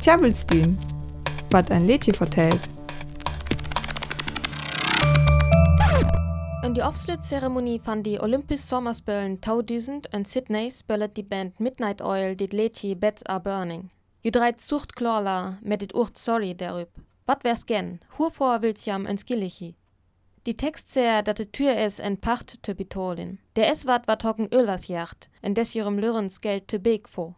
Tjabelstün, wat ein Lädchen vertellt. In die Aufsluitceremonie van die Olympisch Sommerspelen 2000 in Sydney spelet die Band Midnight Oil dit liedje Beds Are Burning. Je draait sucht klorla met dit Urt Sorry derüb. Wat wär's gen? Hurvor will's jam ins Gillichi. Die Text säger, dat de Tür is en Pacht te betolin. Der es wat wat hocken Öllers jacht, en des ihrem Lürrens Geld te big fo.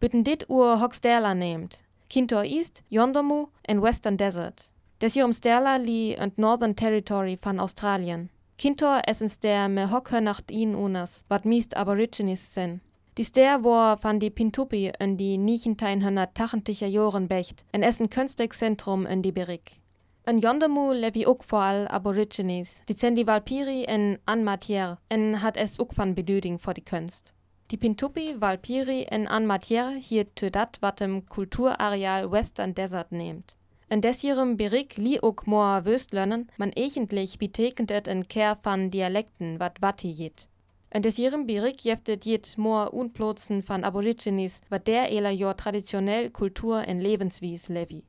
Bütten dit Uhr Hocksterla nehmt. Kintor East, Yondermu en Western Desert. Des ihrem Sterla li and Northern Territory van Australien. Kintor essens der me Hockhörnacht in unas, wat miest Aborigines sen. Die ster war van die Pintupi in die 1980 Joren becht, en essen kunstig Zentrum in die Berik. In Yondermu levi ook vooral Aborigines, die zijn die Valpiri en Anmatier, en hat es ook van bedeuting voor die kunst. Die Pintupi, Valpiri en Anmatier hier te dat wat im Kulturareal Western Desert nehmt. In desjerem Berik li ook moa wöstlönnen, man eigentlich betekent et in Ker van Dialekten wat watti jit. In desjerem Berik jeftet jit moa unplotsen van Aborigines, wat der eler jor traditionell Kultur en Lebenswies levi.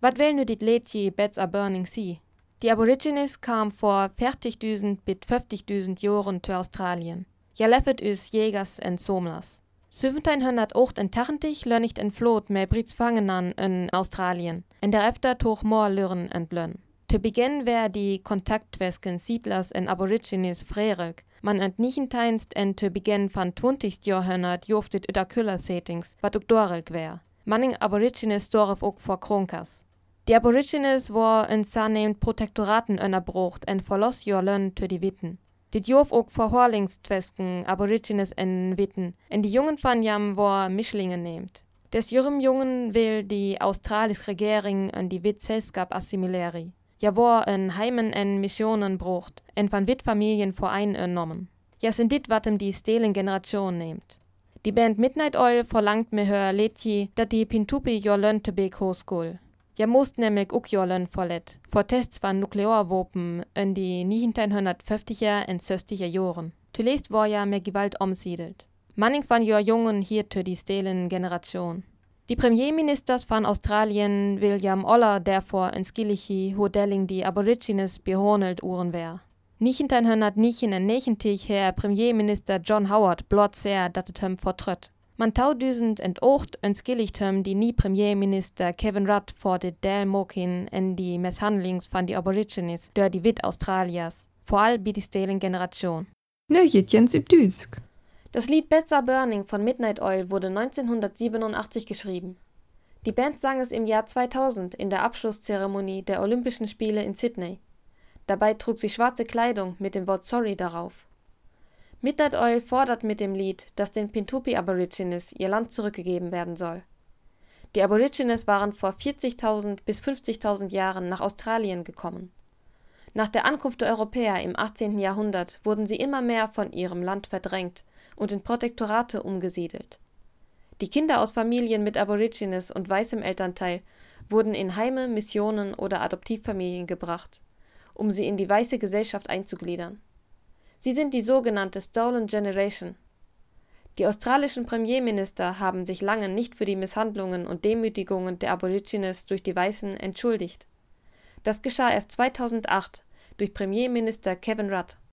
Wat will nu dit liedje Beds Are Burning Sea? Die Aborigines kam vor 40.000 bis 50.000 Jahren zu Australien. Ja leffet us Jägers en Somlers. 1788 lönnicht en Flot me Brits fangenan in Australien, en derefter toch more lürren en lön. Te beginn wär die Kontaktwesken Siedlers en Aborigines frerig, man ent nichenteinst en te beginn van 20. Jahrhundert joftet üder Küller-Settings, wat ook dorrig wär. Manning Aborigines dorf ook vor Kronkas. Die Aborigines war in zunehmend Protektoraten unterbrucht en verloss jo lön te die Witten. Dit jof ook voor Horlingstwesken Aborigines en Witten, en die Jungen van jam war Mischlinge nehmt. Des jürem Jungen will die australische Regering en die Witzeskap assimileri. Ja war in Heimen en Missionen brucht, en van Wittfamilien verein ernommen. Ja sind dit watem die stelen Generation nehmt. Die Band Midnight Oil verlangt mir hör Letji, dat die Pintupi jo lön te bek hoskul. Ja most nämlich ook jollen forlet, voor tests van Nuklearwapen in die 1950er en 60er Jahren. Zuletzt war ja mehr Gewalt umsiedelt. Manning van jo Jungen hier zu die stelen Generation. Die Premierministers van Australien William Oller derfor en skillichi hodelling die Aborigines behonelt uren wär. 1999 Herr Premierminister John Howard blot sehr dat het hem vertrøtt. Man taudusend en ocht en skillichtem die nie Premierminister Kevin Rudd vor de Del Mokin en die Misshandlings van die Aborigines dör die Wit Australias, vor all bi die stelen Generation. Ne Jens Ibdüsk. Das Lied Are Burning von Midnight Oil wurde 1987 geschrieben. Die Band sang es im Jahr 2000 in der Abschlusszeremonie der Olympischen Spiele in Sydney. Dabei trug sie schwarze Kleidung mit dem Wort Sorry darauf. Midnight Oil fordert mit dem Lied, dass den Pintupi Aborigines ihr Land zurückgegeben werden soll. Die Aborigines waren vor 40.000 bis 50.000 Jahren nach Australien gekommen. Nach der Ankunft der Europäer im 18. Jahrhundert wurden sie immer mehr von ihrem Land verdrängt und in Protektorate umgesiedelt. Die Kinder aus Familien mit Aborigines und weißem Elternteil wurden in Heime, Missionen oder Adoptivfamilien gebracht, um sie in die weiße Gesellschaft einzugliedern. Sie sind die sogenannte Stolen Generation. Die australischen Premierminister haben sich lange nicht für die Misshandlungen und Demütigungen der Aborigines durch die Weißen entschuldigt. Das geschah erst 2008 durch Premierminister Kevin Rudd.